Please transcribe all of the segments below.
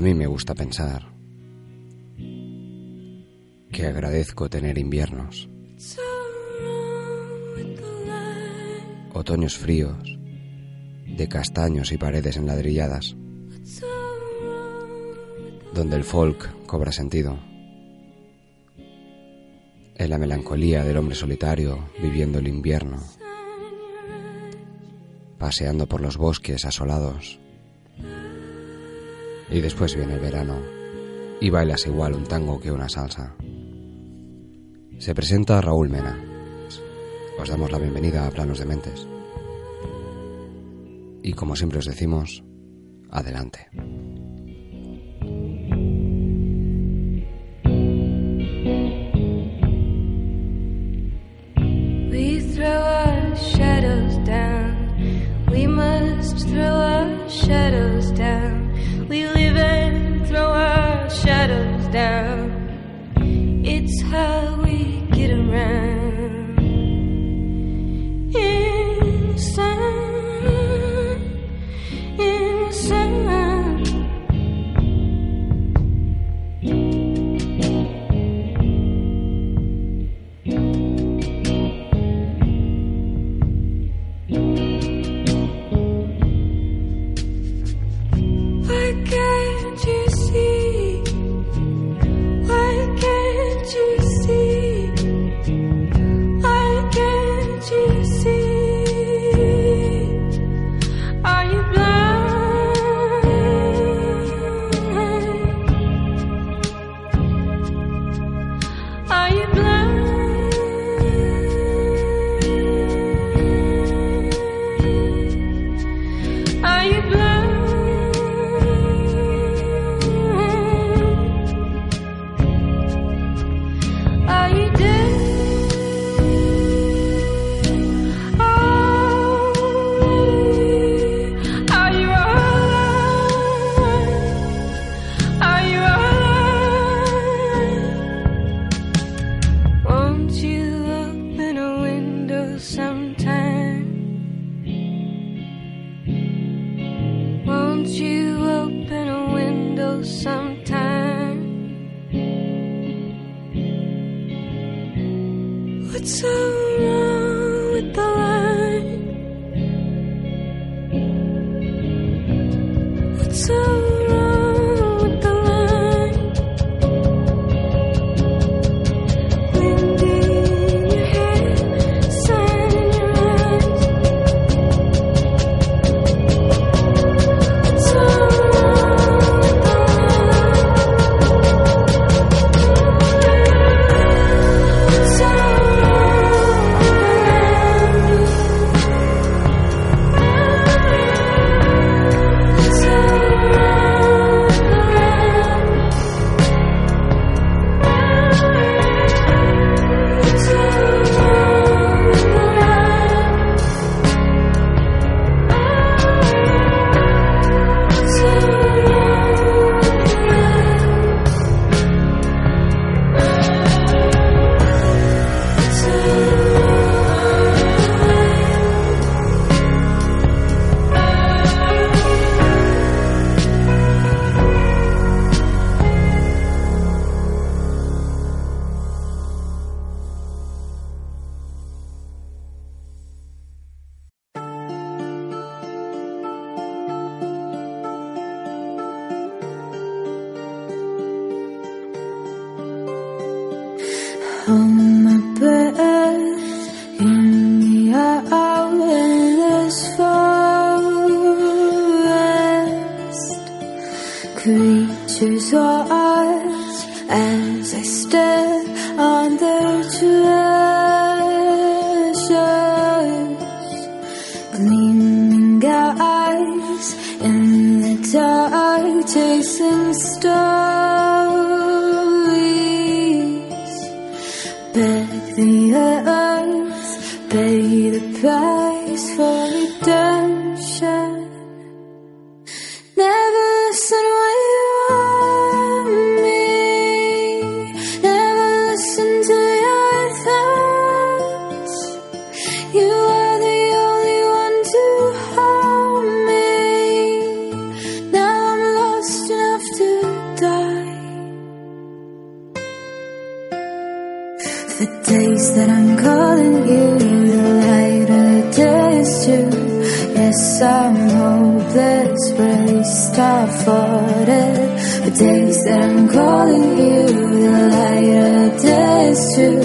A mí me gusta pensar que agradezco tener inviernos, otoños fríos, de castaños y paredes enladrilladas, donde el folk cobra sentido. En la melancolía del hombre solitario viviendo el invierno, paseando por los bosques asolados. Y después viene el verano y bailas igual un tango que una salsa. Se presenta Raúl Mena. Os damos la bienvenida a Planos de Mentes. Y como siempre os decimos, adelante. We throw our shadows down. We must throw our shadows down. We live and throw our shadows down. It's how we get around. Pay the price for redemption. That I'm calling you, the lighter days too.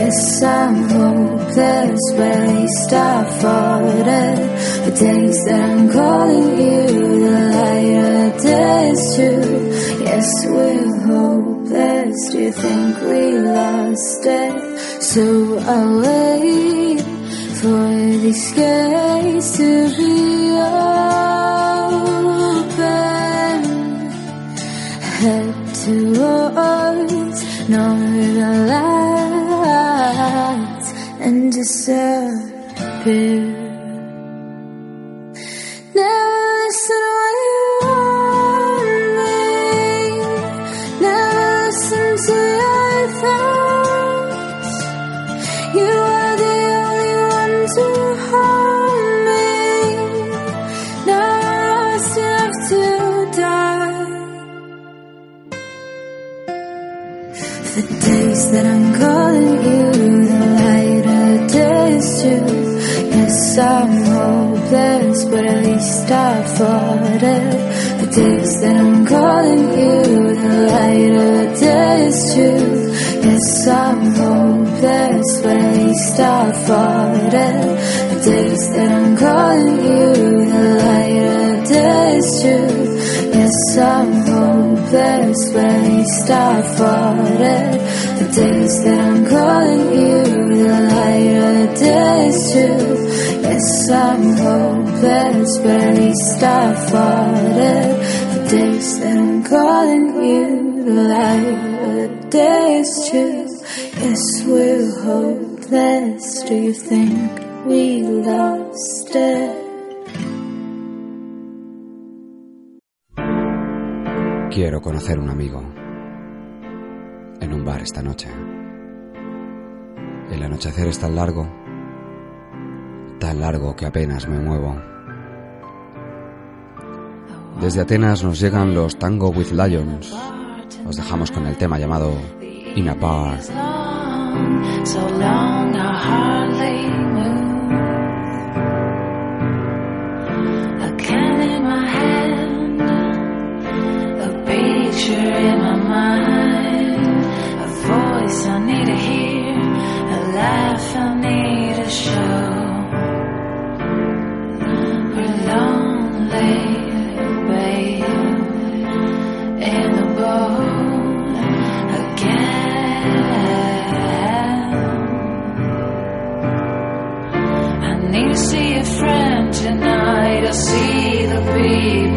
Yes, I'm hopeless, least I fought it. The days that I'm calling you, the lighter days too. Yes, we're hopeless. Do you think we lost it? So I'll wait for these gates to be. Head towards northern lights and disappear. Yes, I'm hopeless, but at least I fought it. The days that I'm calling you, the lighter days too. Yes, I'm hopeless, but at least I fought it. The days that I'm calling you, the lighter days too. Yes, I'm hopeless, but at least I fought it. The days that I'm calling you, the light of the day is too. Yes, I'm hopeless. The days that I'm calling you, the too. Yes, we're hopeless. Do you think we lost it? Quiero conocer un amigo. En un bar esta noche. El anochecer es tan largo, tan largo que apenas me muevo. Desde Atenas nos llegan los Tango with Lions. Os dejamos con el tema llamado In a Bar. I need to hear, a laugh I need to show. See a friend tonight. I see the people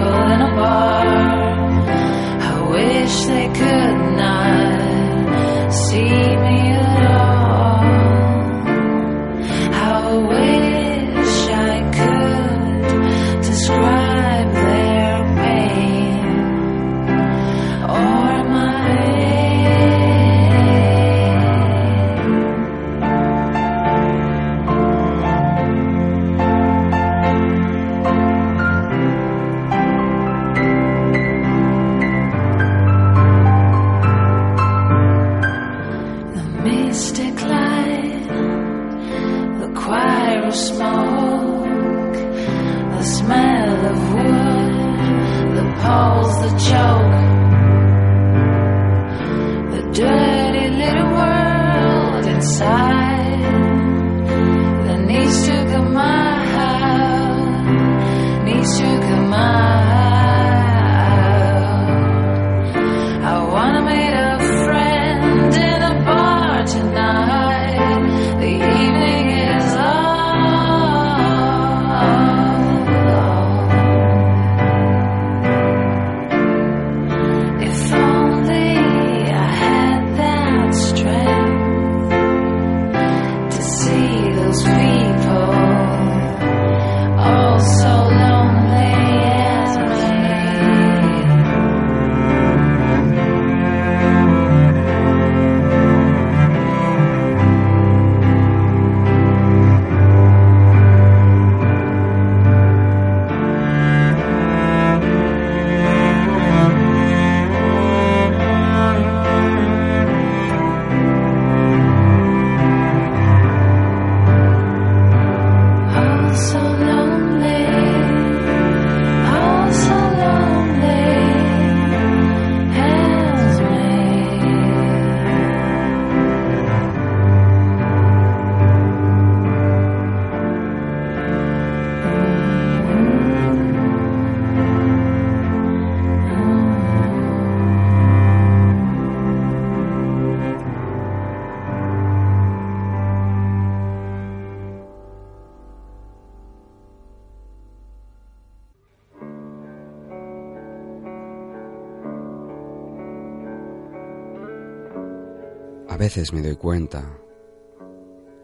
veces me doy cuenta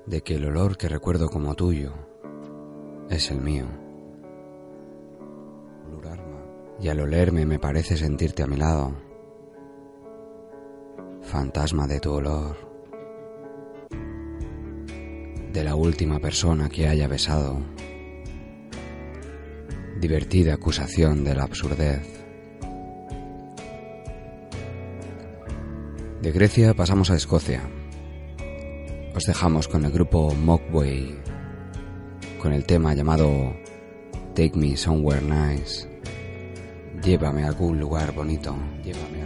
de que el olor que recuerdo como tuyo es el mío. Y al olerme me parece sentirte a mi lado. Fantasma de tu olor. De la última persona que haya besado. Divertida acusación de la absurdez. De Grecia pasamos a Escocia. Os dejamos con el grupo Mogwai, con el tema llamado Take Me Somewhere Nice. Llévame a algún lugar bonito, llévame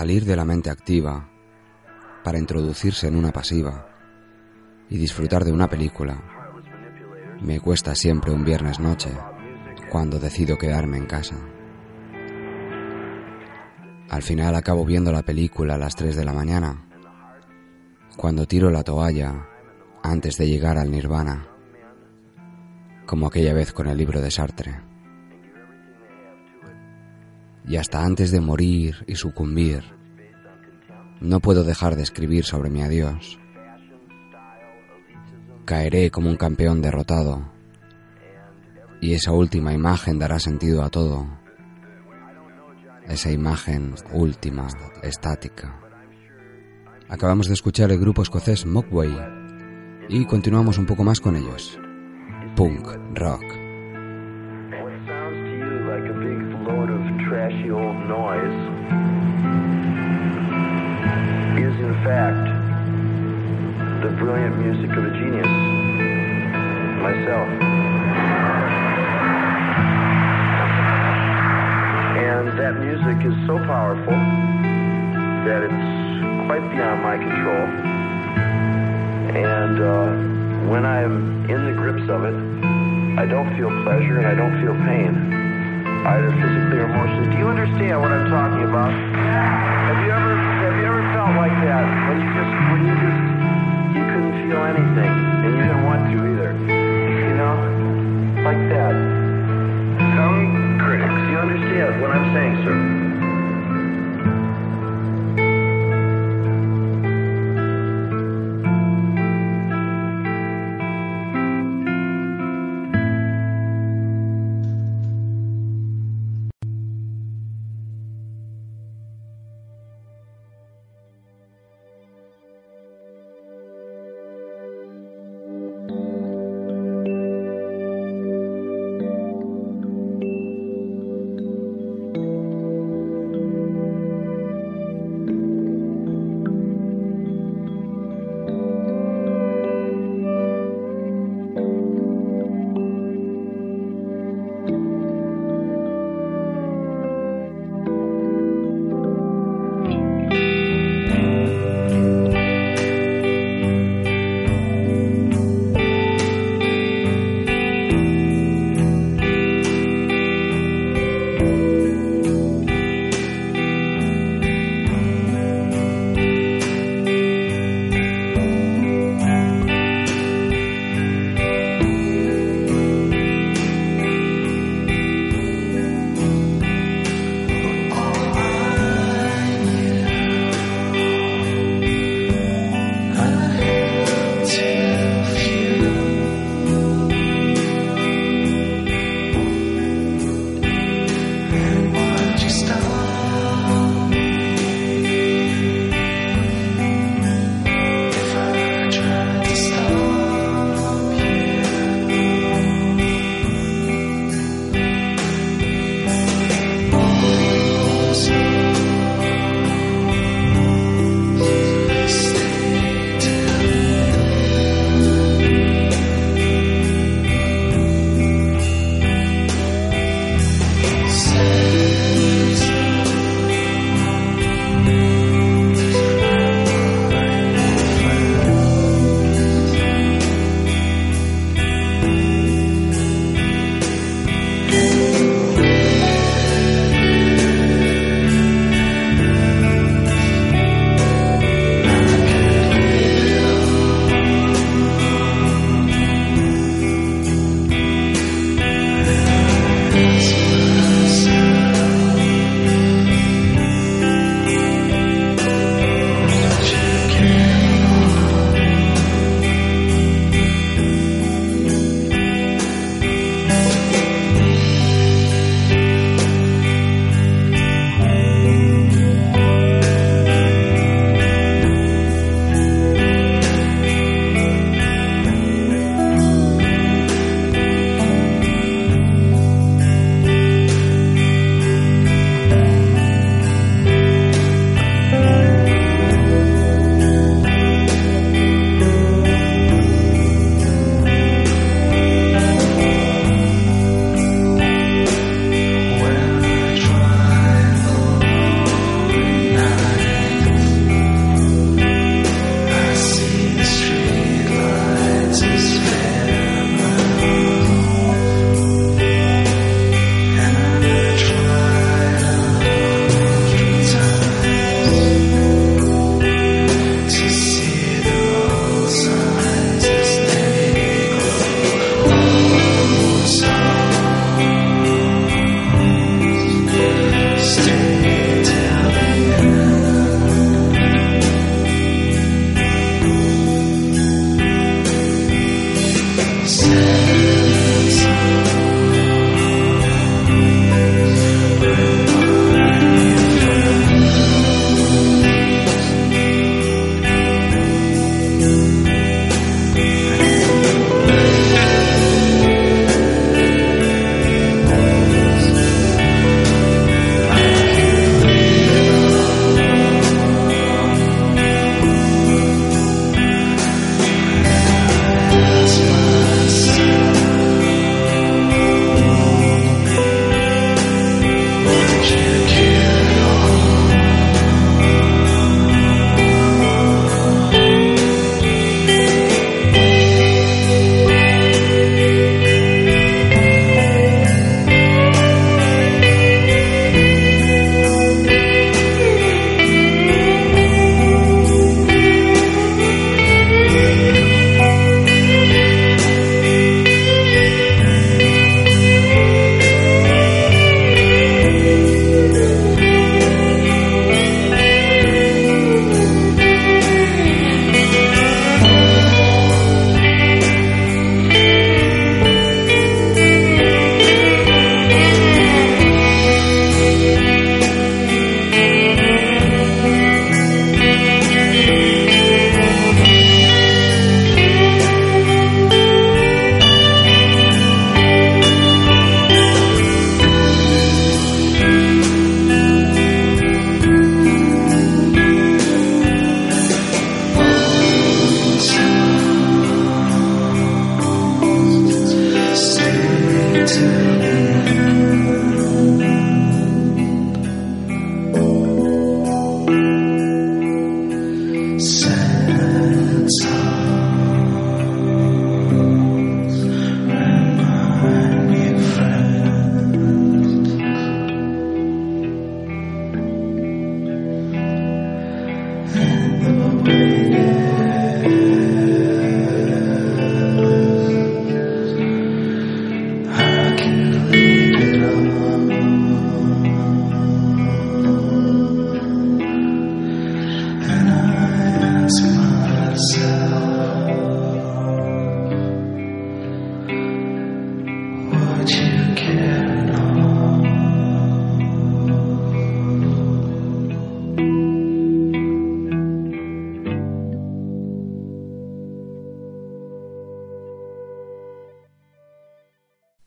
Salir de la mente activa para introducirse en una pasiva y disfrutar de una película me cuesta siempre un viernes noche cuando decido quedarme en casa. Al final acabo viendo la película a las 3 de la mañana, cuando tiro la toalla antes de llegar al nirvana, como aquella vez con el libro de Sartre. Y hasta antes de morir y sucumbir, no puedo dejar de escribir sobre mi adiós. Caeré como un campeón derrotado, y esa última imagen dará sentido a todo. Esa imagen última, estática. Acabamos de escuchar el grupo escocés Mogwai y continuamos un poco más con ellos. Punk rock. Noise is in fact the brilliant music of a genius, myself. And that music is so powerful that it's quite beyond my control. And uh, when I'm in the grips of it, I don't feel pleasure and I don't feel pain, either physically or emotionally. Do you understand what I'm talking about? Have you ever have you ever felt like that when you just when you just you couldn't feel anything and you didn't want to either? You know, like that. Some critics, you understand what I'm saying,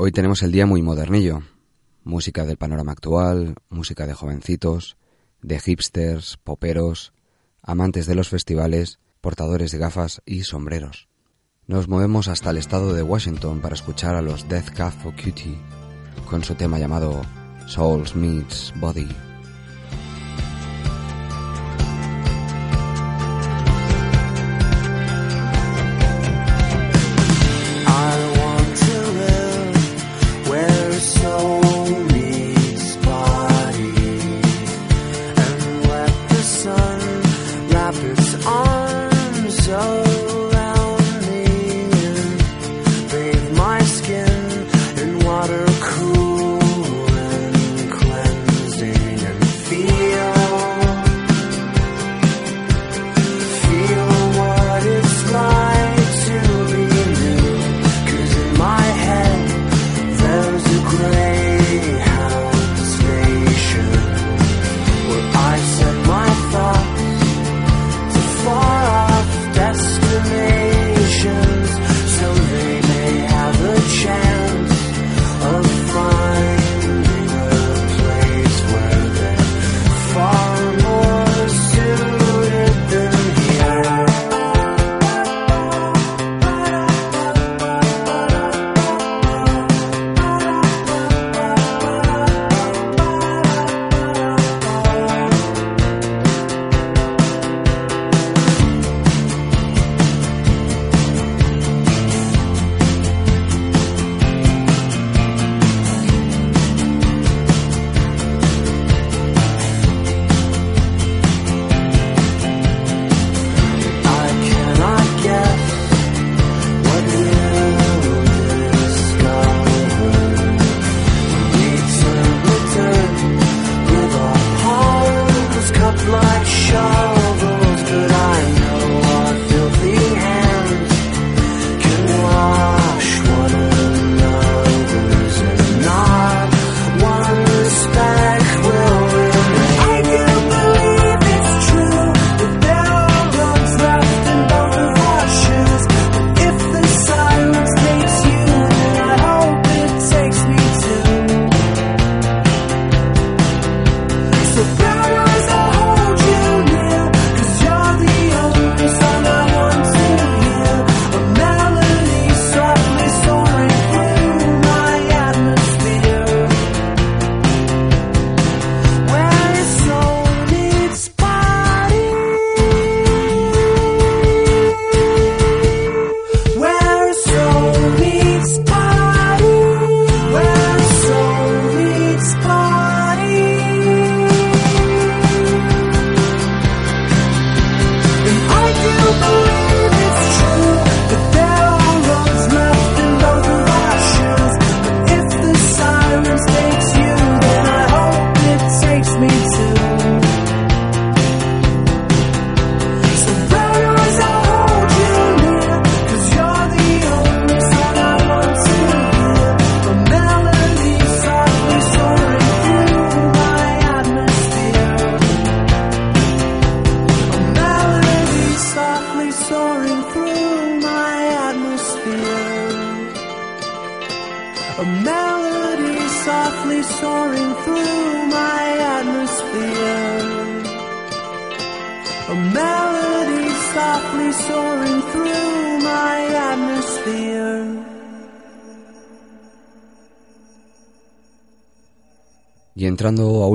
Hoy tenemos el día muy modernillo. Música del panorama actual, música de jovencitos, de hipsters, poperos, amantes de los festivales, portadores de gafas y sombreros. Nos movemos hasta el estado de Washington para escuchar a los Death Cab for Cutie con su tema llamado Souls Meets Body.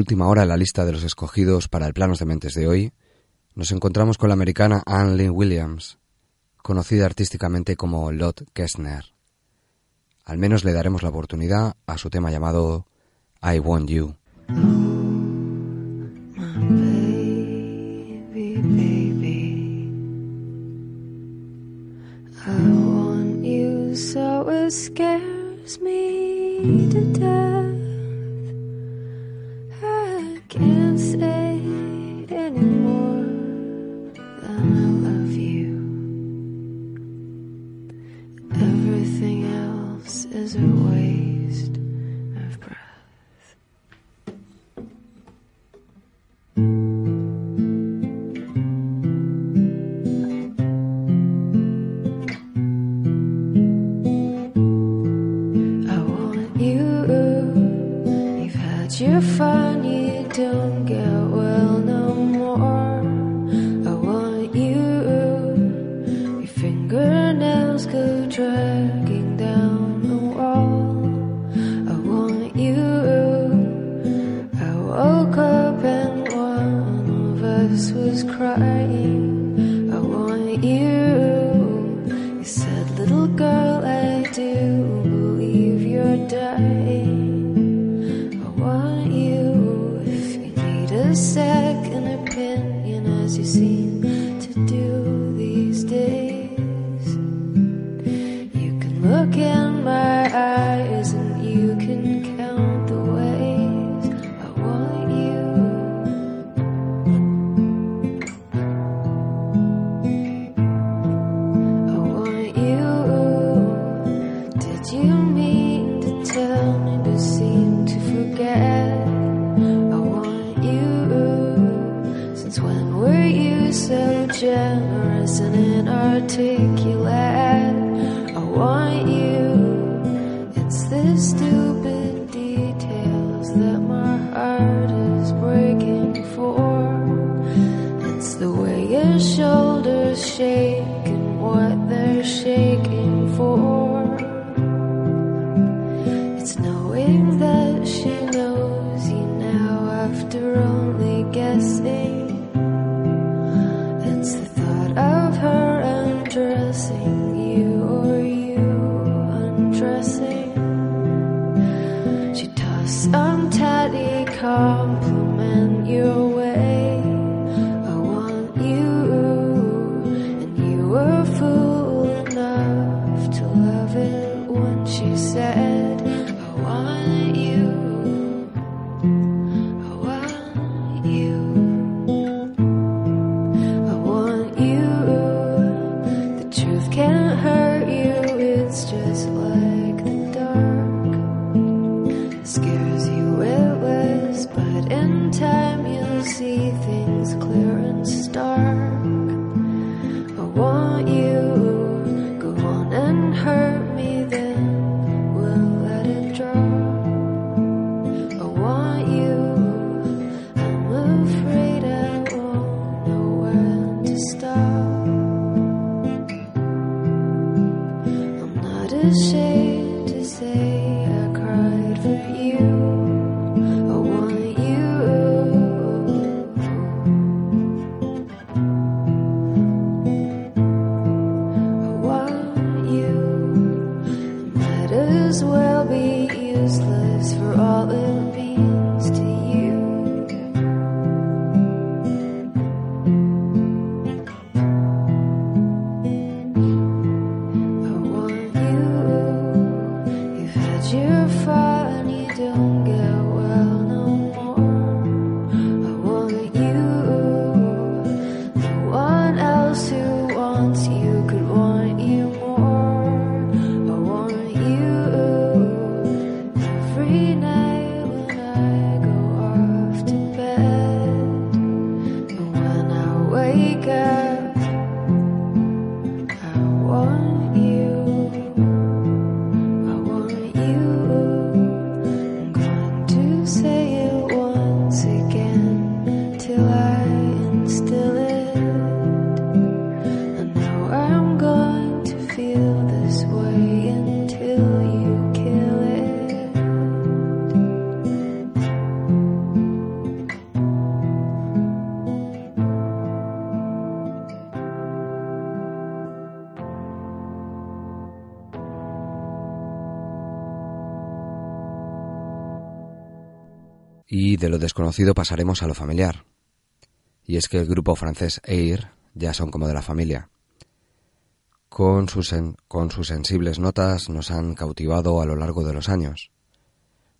Última hora en la lista de los escogidos para el Planos de Mentes de hoy, nos encontramos con la americana Anne Lynn Williams, conocida artísticamente como Lot Kessner. Al menos le daremos la oportunidad a su tema llamado I Want You. scares me to death. you find you don't untidy car. De lo desconocido pasaremos a lo familiar. Y es que el grupo francés Air ya son como de la familia. Con sus, con sus sensibles notas nos han cautivado a lo largo de los años.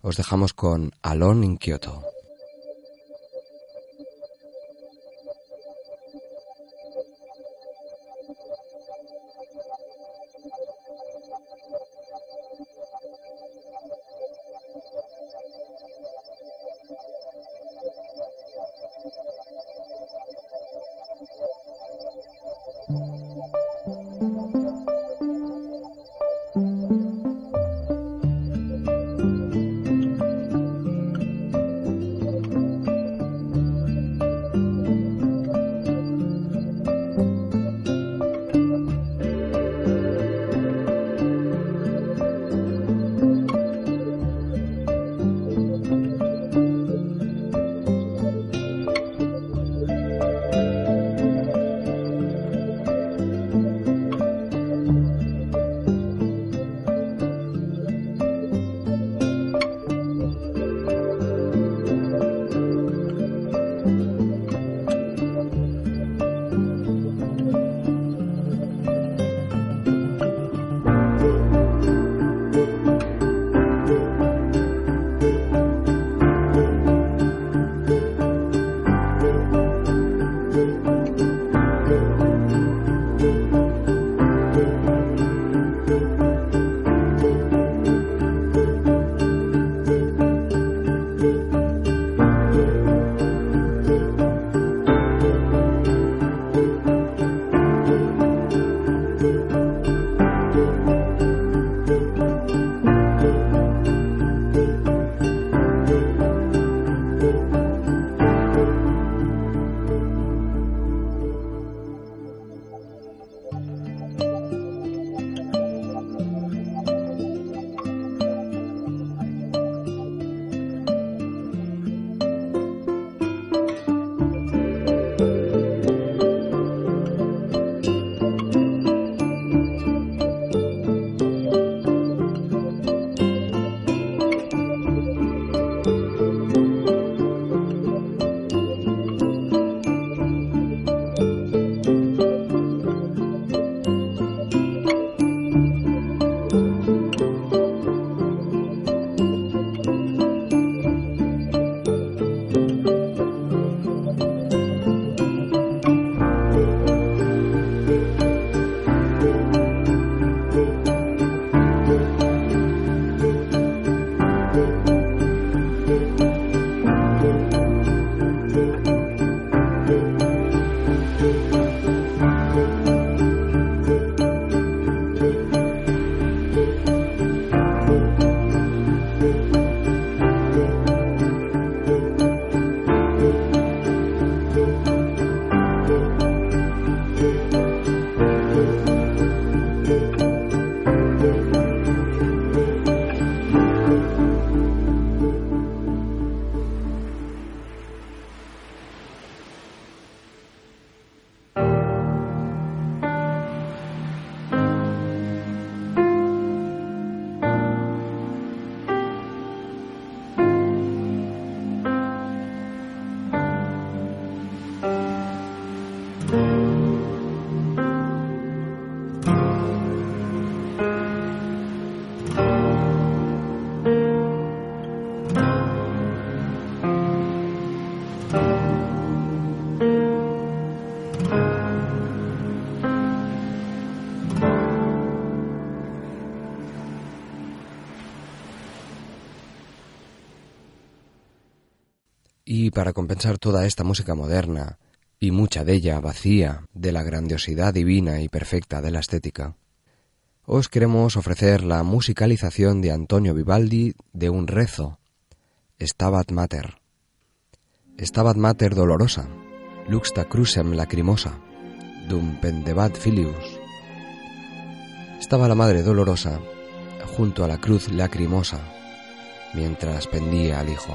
Os dejamos con Alone in Kyoto. Y para compensar toda esta música moderna, y mucha de ella vacía de la grandiosidad divina y perfecta de la estética, os queremos ofrecer la musicalización de Antonio Vivaldi de un rezo, Stabat Mater. Stabat Mater dolorosa, luxta crucem lacrimosa, dum pendebat filius. Estaba la Madre Dolorosa junto a la cruz lacrimosa, mientras pendía al Hijo.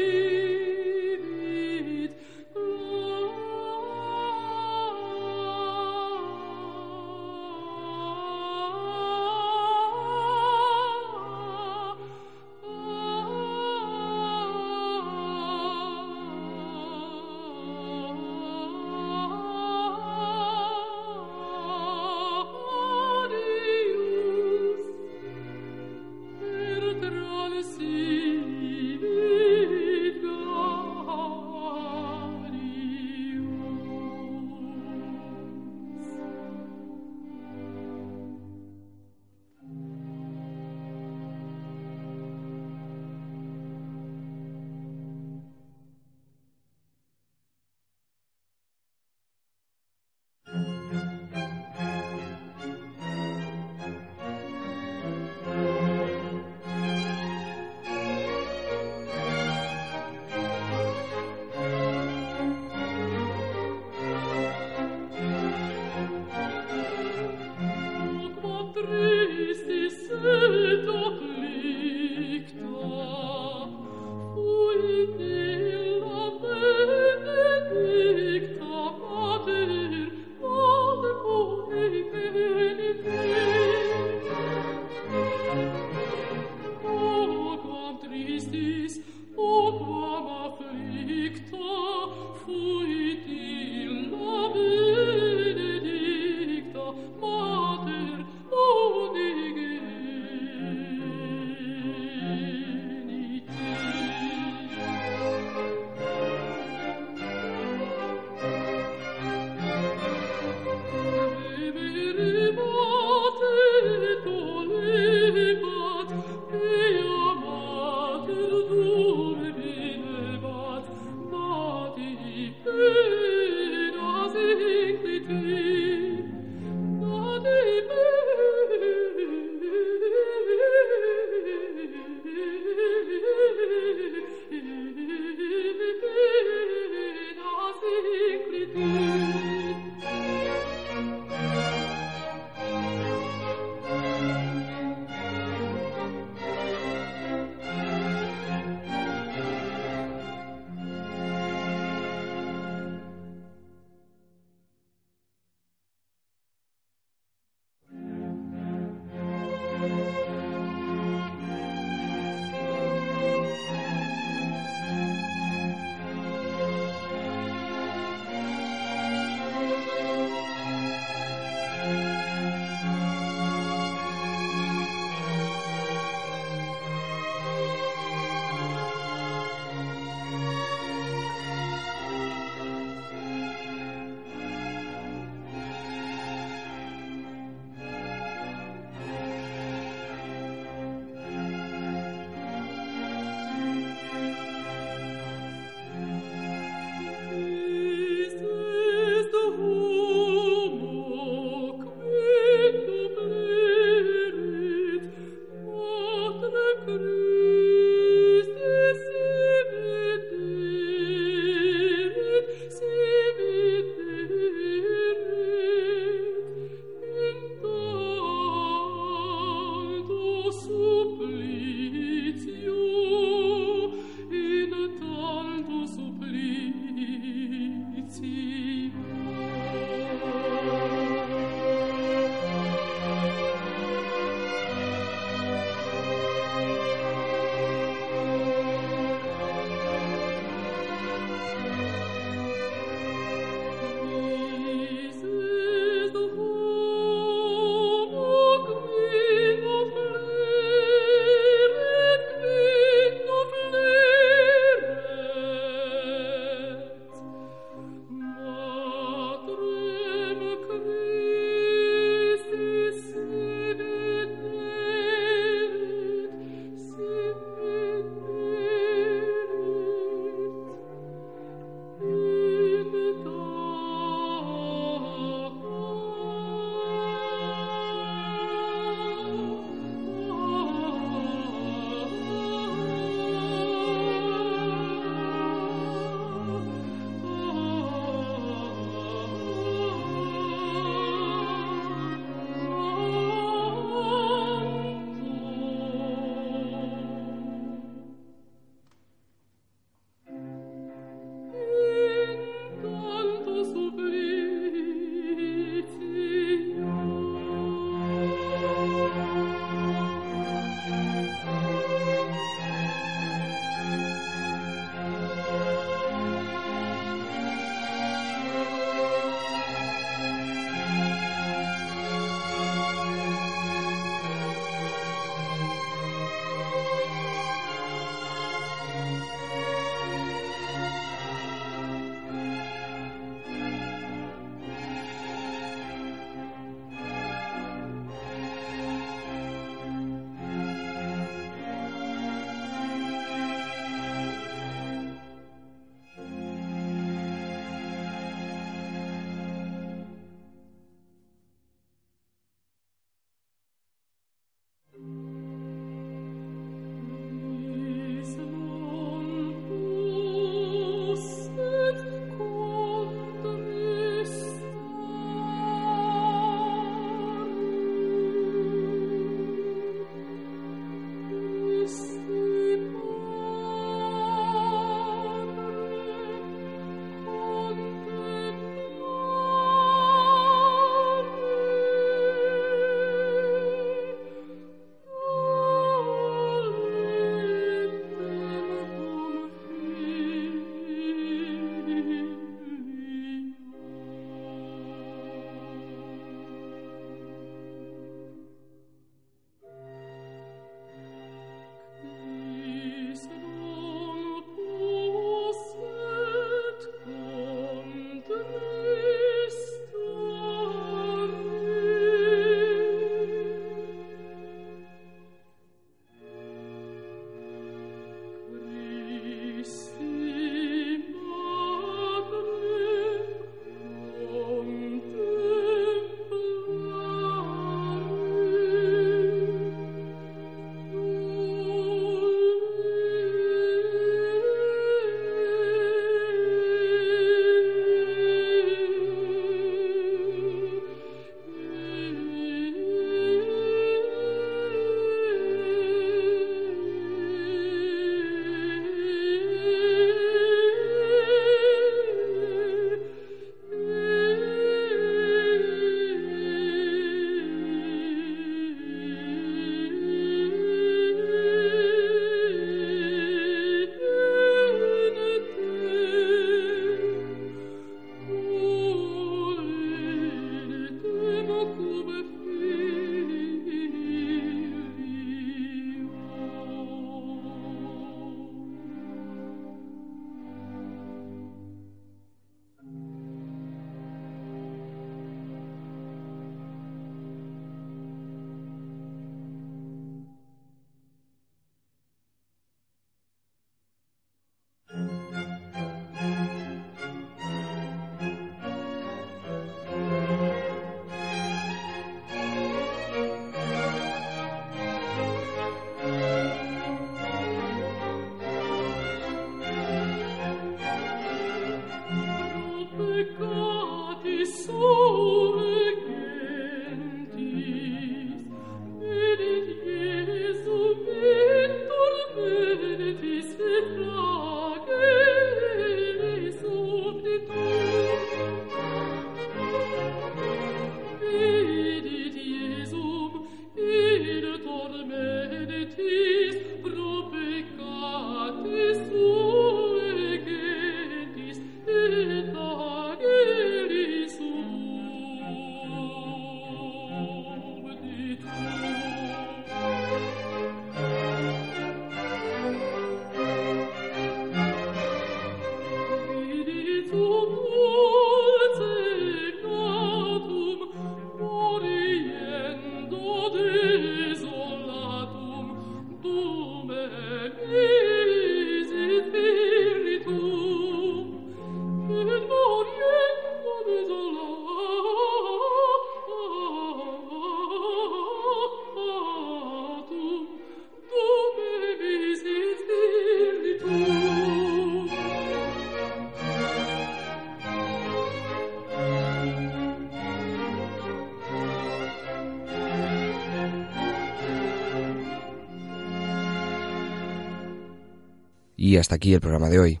Y hasta aquí el programa de hoy.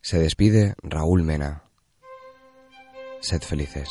Se despide Raúl Mena. Sed felices.